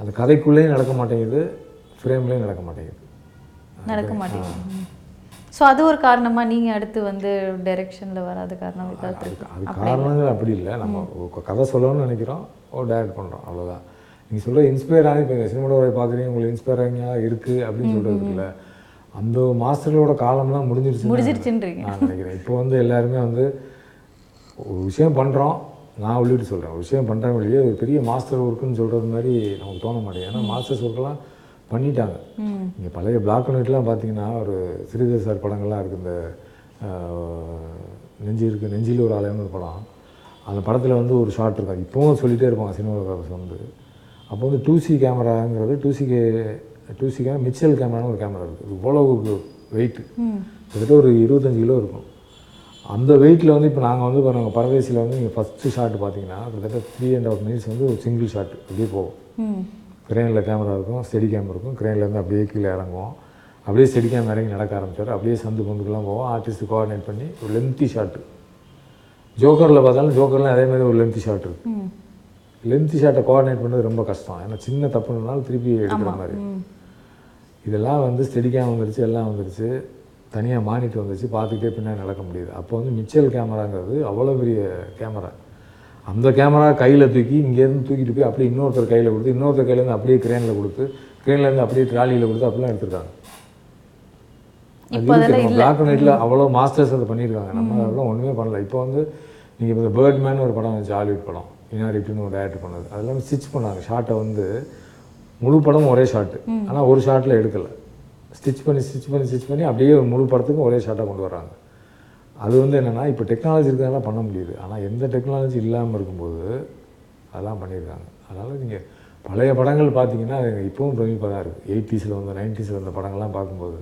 அந்த கதைக்குள்ளேயும் நடக்க மாட்டேங்குது ஃப்ரேம்லேயும் நடக்க மாட்டேங்குது. நடக்க மாட்டேங்குது. ஸோ அது ஒரு காரணமா நீங்க அடுத்து வந்து டைரக்ஷனில் வராத காரணம் ஏதாவது அது காரணங்கள் அப்படி இல்லை. நம்ம கதை சொல்லணும்னு நினைக்கிறோம். ஒரு டைரக்ட் பண்ணுறோம் அவ்வளோதான் நீங்கள் சொல்கிற இன்ஸ்பயர் ஆகி இப்போ சினிமாவோட பார்க்குறீங்க உங்களுக்கு இன்ஸ்பயரிங்காக இருக்குது அப்படின்னு சொல்கிறது இருக்குல்ல அந்த மாஸ்டரோட காலம்லாம் முடிஞ்சிருச்சு முடிஞ்சிருச்சுன்றீங்க. நான் நினைக்கிறேன். இப்போ வந்து எல்லாருமே வந்து ஒரு விஷயம் பண்ணுறோம் நான் உள்ளிட்டு சொல்கிறேன் ஒரு விஷயம் பண்ணுறேன் வெளியே ஒரு பெரிய மாஸ்டர் ஒர்க்குன்னு சொல்கிறது மாதிரி நமக்கு தோண மாட்டேங்குது. ஏன்னா மாஸ்டர்ஸ் ஒர்க்கெல்லாம் பண்ணிட்டாங்க. இங்கே பழைய பிளாக் அண்ட் ஒயிட்லாம் பார்த்தீங்கன்னா ஒரு ஸ்ரீதர் சார் படங்கள்லாம் இருக்குது இந்த நெஞ்சு இருக்கு நெஞ்சில் ஒரு ஆலயம்னு ஒரு படம். அந்த படத்தில் வந்து ஒரு ஷாட் இருக்கும். இப்போவும் சொல்லிகிட்டே இருப்பாங்க சினிமாகிராஃபர்ஸ் வந்து. அப்போ வந்து two C கேமராங்கிறது two C K two C camera Mitchell கேமரான்னு ஒரு கேமரா இருக்குது இவ்வளவு வெயிட்டு கிட்டத்தட்ட ஒரு இருபத்தஞ்சு கிலோ இருக்கும். அந்த வெயிட்டில் வந்து இப்போ நாங்கள் வந்து பாருங்க பரதேசியில் வந்து நீங்கள் ஃபஸ்ட்டு ஷாட் பார்த்தீங்கன்னா கிட்டத்தட்ட த்ரீ அண்ட் ஹாஃப் மினிட்ஸ் வந்து ஒரு சிங்கிள் ஷாட் அப்படியே போகும். கிரெயினில் கேமரா இருக்கும் ஸ்டெடி கேம் இருக்கும். கிரெயின்லேருந்து அப்படியே கீழே இறங்குவோம். அப்படியே ஸ்டெடி கேம் இறங்கி நடக்க ஆரம்பிச்சார். அப்படியே சந்து பொந்துக்கெல்லாம் போவோம். ஆர்டிஸ்ட் கோஆர்டினேட் பண்ணி ஒரு லென்த்தி ஷாட்டு ஜோக்கரில் பார்த்தாலும் ஜோக்கர்லாம் அதே மாதிரி ஒரு லென்த்தி ஷாட் இருக்குது லென்த்தி ஷாட்டை கோஆர்டினேட் பண்ணுறது ரொம்ப கஷ்டம். ஏன்னா சின்ன தப்புனாலும் திருப்பி எடுக்கிற மாதிரி. இதெல்லாம் வந்து ஸ்டெடி கேம் வந்துருச்சு எல்லாம் வந்துருச்சு. தனியாக மானிட்டர் வந்துருச்சு. பார்த்துக்கிட்டே பின்னாடி நடக்க முடியுது. அப்போ வந்து மிச்சல் கேமராங்கிறது அவ்வளோ பெரிய கேமரா அந்த கேமரா கையில் தூக்கி இங்கேருந்து தூக்கிட்டு போய் அப்படியே இன்னொருத்தர் கையில் கொடுத்து இன்னொருத்தர் கையிலேருந்து அப்படியே கிரேனில் கொடுத்து கிரேன்லேருந்து அப்படியே ட்ராலியில் கொடுத்து அப்படிலாம் எடுத்திருக்காங்க. பிளாக் அண்ட் ஒயிட்டில் அவ்வளோ மாஸ்டர்ஸ் அதை பண்ணியிருக்காங்க. நம்ம அதெல்லாம் ஒன்றுமே பண்ணல. இப்போ வந்து நீங்கள் இப்போ பேர்ட்மேன் ஒரு படம் வந்துச்சு ஹாலிவுட் படம் இனாரிட்டுன்னு ஒரு டேரக்டர் பண்ணது. அதெல்லாம் ஸ்டிச் பண்ணாங்க. ஷார்ட்டை வந்து முழு படமும் ஒரே ஷாட்டு ஆனால் ஒரு ஷாட்டில் எடுக்கலை. ஸ்டிச் பண்ணி ஸ்டிச் பண்ணி ஸ்டிச் பண்ணி அப்படியே ஒரு முழு படத்துக்கும் ஒரே ஷாட்டாக கொண்டு வர்றாங்க. அது வந்து என்னென்னா இப்போ டெக்னாலஜி இருக்கிறதால பண்ண முடியுது. ஆனால் எந்த டெக்னாலஜி இல்லாமல் இருக்கும்போது அதெல்லாம் பண்ணியிருக்காங்க. அதனால் நீங்கள் பழைய படங்கள் பார்த்தீங்கன்னா இப்போவும் பிரமிப்பாக தான் இருக்குது எயிட்டிஸில் வந்த நைன்டிஸில் வந்த படங்கள்லாம் பார்க்கும்போது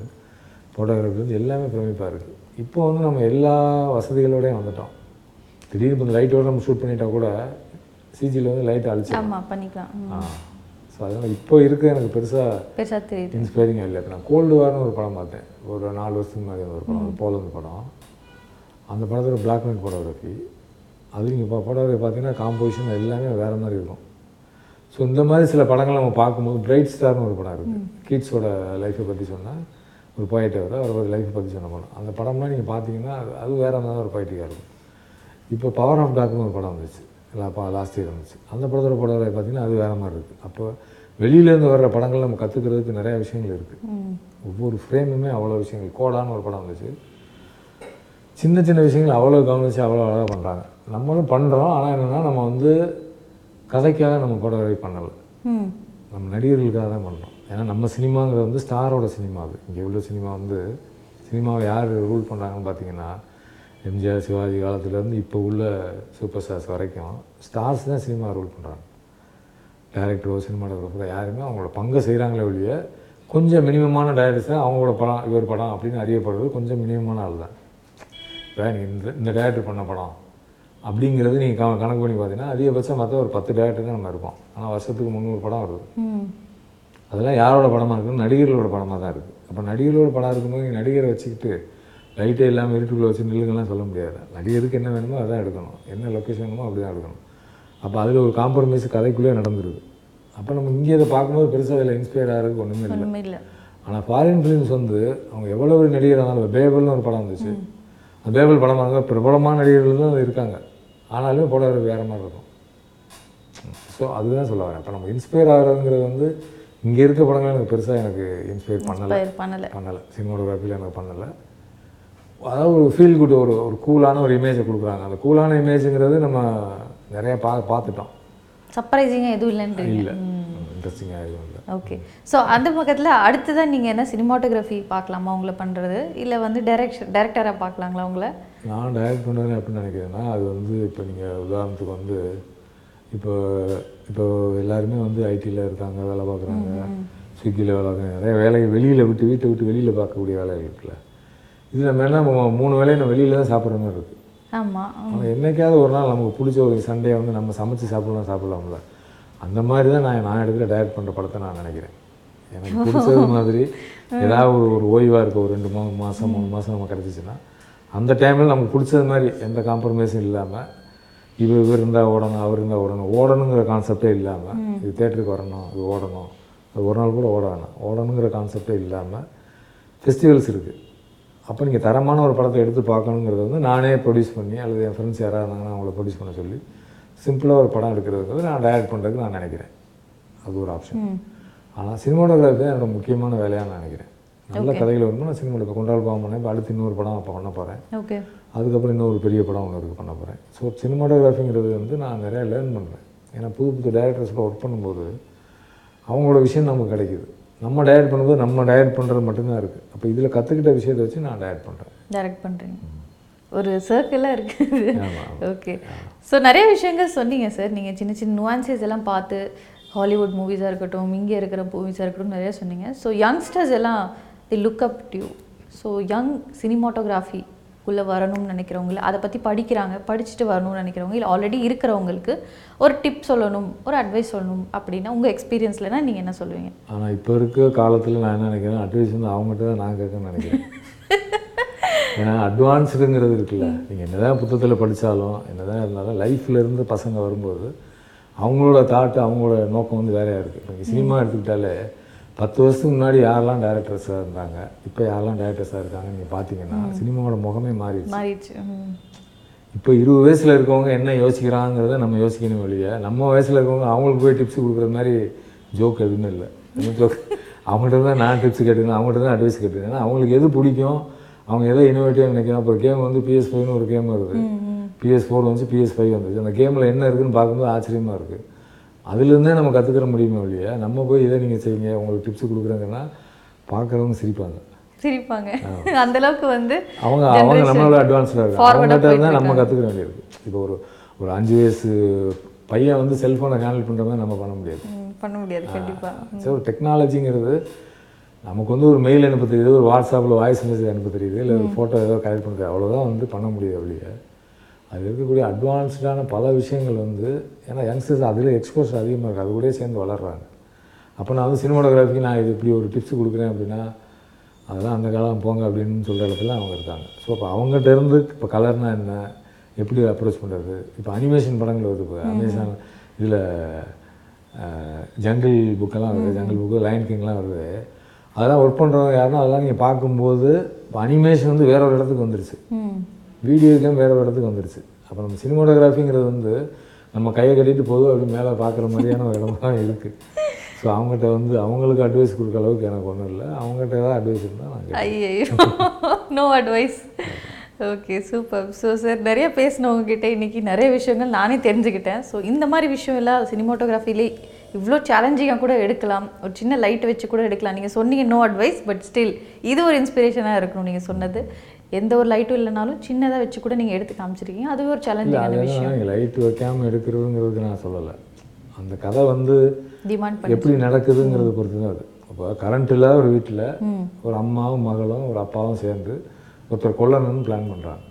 ஃபோட்டோகிராஃபி வந்து எல்லாமே பிரமிப்பாக இருக்குது இப்போ வந்து நம்ம எல்லா வசதிகளோடையும் வந்துட்டோம். திடீர்னு இப்போ லைட்டோட நம்ம ஷூட் பண்ணிட்டா கூட சிஜியில் வந்து லைட்டை அழிச்சு ஆமாம் பண்ணிக்கலாம். ஆ. ஸோ அதனால் இப்போ இருக்க எனக்கு பெருசாக பெருசா தெரியுது. இன்ஸ்பைரிங்காக இல்லை. இப்போ நான் கோல்டு வார்னு ஒரு படம் பார்த்தேன். ஒரு நாலு வருஷத்துக்கு முன்னாடி ஒரு படம். போலந்து படம். அந்த படத்தில் பிளாக் அண்ட் ஃபோட்டோகிராஃபி அது நீங்கள் இப்போ ஃபோட்டோகிராஃபி பார்த்தீங்கன்னா காம்போசிஷன் எல்லாமே வேறு மாதிரி இருக்கும். ஸோ இந்த மாதிரி சில படங்கள் நம்ம பார்க்கும்போது பிரைட் ஸ்டார்னு ஒரு படம் இருக்குது கிட்ஸோட லைஃப்பை பற்றி சொன்னால் ஒரு போயிட்டு வர அவரோட லைஃப்பை பற்றி சொன்ன படம். அந்த படம்லாம் நீங்கள் பார்த்தீங்கன்னா அது வேறு மாதிரி ஒரு போயிட்டிக்காக இருக்கும். இப்போ பவர் ஆஃப் டாக்னு ஒரு படம் வந்துச்சு. லாஸ்ட் இயர் வந்துச்சு. அந்த படத்தோட படம் பார்த்தீங்கன்னா அது வேறு மாதிரி இருக்குது அப்போ வெளியிலேருந்து வர்ற படங்கள் நம்ம கற்றுக்கிறதுக்கு நிறையா விஷயங்கள் இருக்குது ஒவ்வொரு ஃப்ரேமுமே அவ்வளோ விஷயங்கள். கோடான்னு ஒரு படம் வந்துச்சு. சின்ன சின்ன விஷயங்கள் அவ்வளோ கவனித்து அவ்வளோ அழகாக பண்ணுறாங்க நம்மளும் பண்ணுறோம் ஆனால் என்னென்னா நம்ம வந்து கதைக்காக நம்ம ஃபோட்டோகிராஃபி பண்ணலை. நம்ம நடிகர்களுக்காக தான் பண்ணுறோம் ஏன்னா நம்ம சினிமாங்கிறது வந்து ஸ்டாரோட சினிமா அது. இங்கே உள்ள சினிமா வந்து சினிமாவை யார் ரூல் பண்ணுறாங்கன்னு பார்த்தீங்கன்னா எம்ஜிஆர் சிவாஜி காலத்துலேருந்து இப்போ உள்ள சூப்பர் ஸ்டார்ஸ் வரைக்கும் ஸ்டார்ஸ் தான் சினிமா ரூல் பண்ணுறாங்க டேரக்டரோ சினிமாட்டோகிராஃபரோ யாருமே அவங்களோட பங்கை செய்கிறாங்களே ஒழிய கொஞ்சம் மினிமமான டேரக்டர்ஸ் தான் அவங்களோட படம் இவர் படம் அப்படின்னு அறியப்படுறது கொஞ்சம் மினிமமான ஆள் தான் இந்த இந்த டேரக்டர் பண்ண படம் அப்படிங்கிறது நீங்கள் க கணக்கு பண்ணி பார்த்தீங்கன்னா அதிகபட்சம் மற்ற ஒரு பத்து டேரக்டர் தான் நம்ம இருப்போம் ஆனால் வருஷத்துக்கு முந்நூறு படம் வருது. அதெல்லாம் யாரோட படமாக இருக்குது நடிகர்களோட படமாக தான் இருக்குது அப்போ நடிகர்களோட படம் இருக்கும்போது நீ நடிகரை வச்சுக்கிட்டு லைட்டே இல்லாமல் இருட்டுக்குள்ளே வச்சு நில்லுங்கலாம் சொல்ல முடியாது. நடிகருக்கு என்ன வேணுமோ அதான் எடுக்கணும். என்ன லொக்கேஷன் வேணுமோ அப்படி தான் எடுக்கணும். அப்போ அதில் ஒரு காம்ப்ரமைஸ் கதைக்குள்ளே நடந்துருது. அப்போ நம்ம இங்கே இதை பார்க்கும்போது பெருசாக அதில் இன்ஸ்பயர் ஆகிறதுக்கு ஒன்றுமே இல்லை. ஆனால் ஃபாரின் ஃபிலிம்ஸ் வந்து அவங்க எவ்வளோ ஒரு நடிகர் இருந்தாலும் பேபிள்னு ஒரு படம் வந்துச்சு. அந்த பேபிள் படம் பாருங்க பிரபலமான நடிகர்கள் தான் இருக்காங்க. ஆனாலும் போடுறது வேறு மாதிரி இருக்கும். ஸோ அதுதான் சொல்ல வரேன். இப்போ நம்ம இன்ஸ்பயர் ஆகிறதுங்கிறது வந்து இங்கே இருக்க படங்கள் எனக்கு பெருசாக எனக்கு இன்ஸ்பயர் பண்ணலை. பண்ணலை. பண்ணலை. சினிமாட்டோகிராஃபியில் எனக்கு பண்ணலை. அதாவது ஒரு ஃபீல் குட் ஒரு ஒரு கூலான ஒரு இமேஜை கொடுக்குறாங்க. அந்த கூலான இமேஜுங்கிறது நம்ம நிறைய பா பார்த்துட்டோம். சர்ப்ரைசிங்காக எதுவும் இல்லைன்றீங்க. இல்லை. இன்ட்ரெஸ்டிங்காக எதுவும் இல்லை. ஓகே ஸோ அந்த பக்கத்தில் அடுத்ததான் நீங்கள் என்ன சினிமாட்டோகிராஃபி பார்க்கலாமா உங்களை பண்ணுறது இல்லை வந்து டைரக்ஷன் டைரக்டராக பார்க்கலாங்களா உங்களை? நான் டைரக்ட் பண்ணுறேன் அப்படின்னு நினைக்கிறேன்னா அது வந்து இப்போ நீங்கள் உதாரணத்துக்கு வந்து இப்போ இப்போ எல்லாருமே வந்து ஐடியில் இருக்காங்க வேலை பார்க்குறாங்க. ஸ்விக்கியில் வேலை பார்க்குறாங்க. நிறைய வேலையை வெளியில் விட்டு வீட்டை விட்டு வெளியில் பார்க்கக்கூடிய வேலைகள் இருக்குல்ல. இது நம்ம என்ன மூணு வேலையை நம்ம வெளியில் தான் சாப்பிட்ற மாதிரி இருக்குது ஆமாம் ஆனால் என்னைக்காவது ஒரு நாள் நமக்கு பிடிச்ச ஒரு சண்டே வந்து நம்ம சமைச்சு சாப்பிடலாம் சாப்பிடலாம்ல. அந்த மாதிரி தான் நான் நான் எடுக்கிற டைரக்ட் பண்ணுற படத்தை நான் நினைக்கிறேன். எனக்கு பிடிச்சது மாதிரி ஏதாவது ஒரு ஒரு ஓய்வாக இருக்க ஒரு ரெண்டு மூணு மாதம் மூணு மாதம் நம்ம கிடச்சிச்சின்னா அந்த டைமில் நமக்கு பிடிச்சது மாதிரி எந்த காம்ப்ரமைஸும் இல்லாமல் இவர் இவர் இருந்தால் ஓடணும் அவர் இருந்தால் ஓடணும் ஓடணுங்கிற கான்செப்டே இல்லாமல் இது தேட்டருக்கு வரணும் இது ஓடணும் அது ஒரு நாள் கூட ஓட வேணாம். ஓடணுங்கிற கான்செப்டே இல்லாமல் ஃபெஸ்டிவல்ஸ் இருக்குது அப்போ நீங்கள் தரமான ஒரு படத்தை எடுத்து பார்க்கணுங்கிறது வந்து நானே ப்ரொடியூஸ் பண்ணி அல்லது என் ஃப்ரெண்ட்ஸ் யாராவது இருந்தாங்கன்னா அவங்கள ப்ரொடியூஸ் பண்ண சொல்லி சிம்பிளாக ஒரு படம் எடுக்கிறதுக்கு நான் டைரக்ட் பண்ணுறதுக்கு நான் நினைக்கிறேன். அது ஒரு ஆப்ஷன் ஆனால் சினிமாட்டோகிராஃபி தான் என்னோட முக்கியமான வேலையாக நான் நினைக்கிறேன். நல்ல கதைகள் வரும்போது நான் சினிமாவில் இப்போ கொண்டாடு பாவம் பண்ணேன் இப்போ அடுத்து இன்னொரு படம் அப்போ பண்ண போகிறேன் ஓகே அதுக்கப்புறம் இன்னொரு பெரிய படம் ஒன்று இருக்கு பண்ண போகிறேன் ஸோ சினிமாட்டோகிராஃபிங்கிறது வந்து நான் நிறையா லேர்ன் பண்ணுறேன் ஏன்னா புது புது டைரக்டர்ஸோட ஒர்க் பண்ணும்போது அவங்களோட விஷயம் நமக்கு கிடைக்குது. நம்ம டைரக்ட் பண்ணும்போது நம்ம டைரக்ட் பண்ணுறது மட்டும்தான் இருக்குது அப்போ இதில் கற்றுக்கிட்ட விஷயத்தை வச்சு நான் டைரக்ட் பண்ணுறேன் டைரக்ட் பண்ணுறீங்க ஒரு சர்க்கிளாக இருக்குது. ஓகே ஸோ நிறைய விஷயங்கள் சொன்னீங்க சார் நீங்கள் சின்ன சின்ன நுவான்சஸ் எல்லாம் பார்த்து ஹாலிவுட் மூவிஸாக இருக்கட்டும் இங்கே இருக்கிற மூவிஸாக இருக்கட்டும் நிறைய சொன்னீங்க. ஸோ யங்ஸ்டர்ஸ் எல்லாம் the look up to you so young cinematography குள்ளே வரணும்னு நினைக்கிறவங்க அதை பற்றி படிக்கிறாங்க படிச்சுட்டு வரணும்னு நினைக்கிறவங்க இல்லை ஆல்ரெடி இருக்கிறவங்களுக்கு ஒரு டிப் சொல்லணும் ஒரு அட்வைஸ் சொல்லணும் அப்படின்னா உங்கள் எக்ஸ்பீரியன்ஸ்லனா நீங்கள் என்ன சொல்லுவீங்க? ஆனால் இப்போ இருக்க காலத்தில் நான் என்ன நினைக்கிறேன் அட்வைஸ் வந்து அவங்ககிட்ட தான் நான் கேட்கணும்னு நினைக்கிறேன். ஏன்னா அட்வான்ஸ்டுங்கிறது இருக்குல்ல. நீங்கள் என்னதான் புத்தகத்தில் படித்தாலும் என்னதான் இருந்தாலும் லைஃப்ல இருந்து பசங்க வரும்போது அவங்களோட தாட்டு அவங்களோட நோக்கம் வந்து வேறையாக இருக்குது இப்போ சினிமா எடுத்துக்கிட்டாலே பத்து வருஷத்துக்கு முன்னாடி யாரெல்லாம் டேரக்டர்ஸாக இருந்தாங்க இப்போ யாரெல்லாம் டேரக்டர்ஸாக இருக்காங்க நீங்கள் பார்த்தீங்கன்னா சினிமாவோட முகமே மாறிடுச்சு. இப்போ இருபது வயசில் இருக்கவங்க என்ன யோசிக்கிறாங்கிறத நம்ம யோசிக்கணும் வெளியே. நம்ம வயசில் இருக்கவங்க அவங்களுக்கு போய் டிப்ஸ் கொடுக்குற மாதிரி ஜோக் எதுவுமே இல்லை. ஜோக் அவங்கள்ட்ட தான் நான் டிப்ஸ் கேட்டுக்கணும் அவங்கள்ட்ட தான் அட்வைஸ் கேட்டுக்கணும். அவங்களுக்கு எது பிடிக்கும் அவங்க எதை இனோவேட்டிவாக நினைக்கிறோம் அப்புறம் கேம் வந்து பிஎஸ் ஃபைவ்னு ஒரு கேம் வருது. பிஎஸ் ஃபோர் வந்து பிஎஸ் ஃபைவ் வந்துச்சு. அந்த கேமில் என்ன இருக்குன்னு பார்க்கும்போது ஆச்சரியமாக இருக்குது அதுலேருந்தே நம்ம கற்றுக்கிற முடியுமே ஒழிய நம்ம போய் இதை நீங்கள் செய்யுங்க உங்களுக்கு டிப்ஸ் கொடுக்குறேங்கன்னா பார்க்குறவங்க சிரிப்பாங்க. சிரிப்பாங்க. அந்த அளவுக்கு வந்து அவங்க அவங்க நம்மளோட அட்வான்ஸ்டாக ஆ அவங்ககிட்ட இருந்தால் நம்ம கற்றுக்க வேண்டியிருக்கு இப்போ ஒரு ஒரு அஞ்சு வயசு பையன் வந்து செல்ஃபோனை ஹேண்டில் பண்ணுற மாதிரி நம்ம பண்ண முடியாது. பண்ண முடியாது. கண்டிப்பாக ஸோ டெக்னாலஜிங்கிறது நமக்கு வந்து ஒரு மெயில் அனுப்ப தெரியுது ஒரு வாட்ஸ்அப்பில் வாய்ஸ் மெசேஜ் அனுப்ப தெரியுது இல்லை ஒரு ஃபோட்டோ ஏதோ கலெக்ட் பண்ணுறது அவ்வளோதான் வந்து பண்ண முடியாது அப்படியே அது இருக்கக்கூடிய அட்வான்ஸ்டான பல விஷயங்கள் வந்து ஏன்னா யங்ஸ்டர்ஸ் அதில் எக்ஸ்போஸ் அதிகமாக இருக்குது அது கூட சேர்ந்து வளர்றாங்க. அப்போ நான் வந்து சினிமாட்டோகிராஃபிக்கு நான் இது இப்படி ஒரு டிப்ஸ் கொடுக்குறேன் அப்படின்னா அதெல்லாம் அந்த காலம் போங்க அப்படின்னு சொல்கிற இடத்துல அவங்க இருக்காங்க. ஸோ இப்போ அவங்ககிட்ட இருந்து இப்போ கலர்னா என்ன எப்படி அப்ரோச் பண்ணுறது இப்போ அனிமேஷன் படங்கள் வருது இப்போ அமேசான் இதில் ஜங்கிள் புக்கெல்லாம் வருது ஜங்கிள் புக்கு லைன் கிங்லாம் வருது. அதெல்லாம் ஒர்க் பண்ணுறவங்க யாருன்னா அதெல்லாம் நீங்கள் பார்க்கும்போது இப்போ அனிமேஷன் வந்து வேற ஒரு இடத்துக்கு வந்துருச்சு. வீடியோ கேம் வேற ஒரு இடத்துக்கு வந்துருச்சு. அப்போ நம்ம சினிமாட்டோகிராஃபிங்கிறது வந்து நம்ம கையை கட்டிட்டு போதும் அப்படி மேலே பார்க்குற மாதிரியான ஒரு இடமா தான் இருக்குது ஸோ அவங்ககிட்ட வந்து அவங்களுக்கு அட்வைஸ் கொடுக்குற அளவுக்கு எனக்கு ஒன்றும் இல்லை. அவங்ககிட்ட ஏதாவது அட்வைஸ் இருந்தால் நான். ஐயோ no advice okay super so sir நிறைய பேசினவங்க கிட்ட இன்னைக்கு நிறைய விஷயங்கள் நானே தெரிஞ்சுக்கிட்டேன். ஸோ இந்த மாதிரி விஷயம் எல்லாம் சினிமாட்டோகிராஃபிலே இவ்வளோ சேலஞ்சிங்காக கூட எடுக்கலாம். ஒரு சின்ன லைட் வச்சு கூட எடுக்கலாம். நீங்கள் சொன்னீங்க நோ அட்வைஸ் பட் ஸ்டில் இது ஒரு இன்ஸ்பிரேஷனாக இருக்கணும் நீங்கள் சொன்னது. எந்த ஒரு லைட்டும் இல்லைனாலும் சின்னதாக வச்சு கூட நீங்கள் எடுத்து காமிச்சிருக்கீங்க. அதுவே ஒரு சேலஞ்சிங்கான விஷயம். லைட் வைக்காமல் எடுக்கிறதுங்கிறது நான் சொல்லலை. அந்த கதை வந்து டிமாண்ட் எப்படி நடக்குதுங்கிறத பொறுத்து தான் அது. அப்போ கரண்ட் இல்லாத ஒரு வீட்டில் ஒரு அம்மாவும் மகளும் ஒரு அப்பாவும் சேர்ந்து ஒருத்தர் கொல்லணும்னு பிளான் பண்ணுறாங்க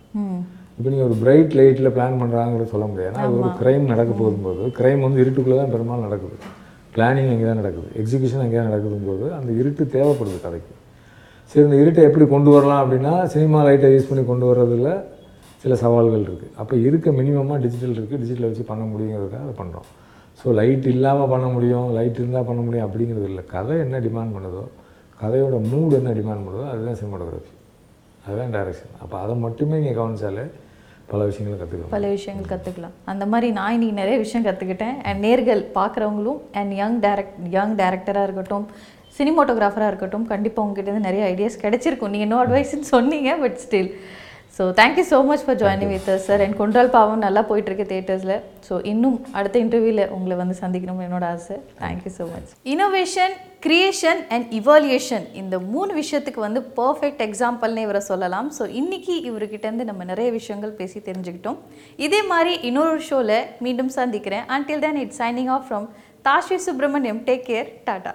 இப்போ நீங்கள் ஒரு பிரைட் லைட்டில் பிளான் பண்ணுறாங்கிறது சொல்ல முடியாது. ஏன்னா அது ஒரு க்ரைம் நடக்க போகும்போது க்ரைம் வந்து இருட்டுக்குள்ளே தான் பெரும்பாலும் நடக்குது. பிளானிங் அங்கே தான் நடக்குது. எக்ஸிகியூஷன் அங்கே தான் நடக்குதும் போது அந்த இருட்டு தேவைப்படுது கதைக்கு. சரி இந்த இருட்டை எப்படி கொண்டு வரலாம் அப்படின்னா சினிமா லைட்டை யூஸ் பண்ணி கொண்டு வர்றதுல சில சவால்கள் இருக்குது அப்போ இருக்க மினிமமாக டிஜிட்டல் இருக்குது டிஜிட்டலை வச்சு பண்ண முடியுங்கிறதுக்காக அதை பண்ணுறோம் ஸோ லைட் இல்லாமல் பண்ண முடியும். லைட் இருந்தால் பண்ண முடியும் அப்படிங்கிறது இல்லை. கதை என்ன டிமாண்ட் பண்ணுதோ கதையோட மூடு என்ன டிமாண்ட் பண்ணுதோ அதுதான் சினிமாட்டோகிராஃபி அதுதான் டைரக்ஷன் அப்போ அதை மட்டுமே நீங்கள் கவனிச்சாலே பல விஷயங்களை கற்றுக்கலாம் பல விஷயங்கள் கற்றுக்கலாம் அந்த மாதிரி நான் இன்னைக்கு நிறைய விஷயம் கற்றுக்கிட்டேன் அண்ட் நேர்கள் பார்க்குறவங்களும் அண்ட் யங் டேரக்ட் யங் டேரக்டராக இருக்கட்டும் சினிமாட்டோகிராஃபராக இருக்கட்டும் கண்டிப்பாக உங்ககிட்ட நிறைய ஐடியாஸ் கிடைச்சிருக்கும். நீங்கள் இன்னும் அட்வைஸ்ன்னு சொன்னீங்க but still so thank you so much for joining with sir and கொன்றால் பாவம் நல்லா போயிட்டுருக்கு தேட்டர்ஸில் ஸோ இன்னும் அடுத்த இன்டர்வியூவில் உங்களை வந்து சந்திக்கணும்னு என்னோட ஆசை. Thank you so much innovation creation and evolution இந்த மூணு விஷயத்துக்கு வந்து பர்ஃபெக்ட் எக்ஸாம்பிள்னு இவரை சொல்லலாம். ஸோ இன்னைக்கு இவர்கிட்டேருந்து நம்ம நிறைய விஷயங்கள் பேசி தெரிஞ்சுக்கிட்டோம். இதே மாதிரி இன்னொரு ஷோவில் மீண்டும் சந்திக்கிறேன். Until then it's signing off from Tashvi Subramaniam take care tata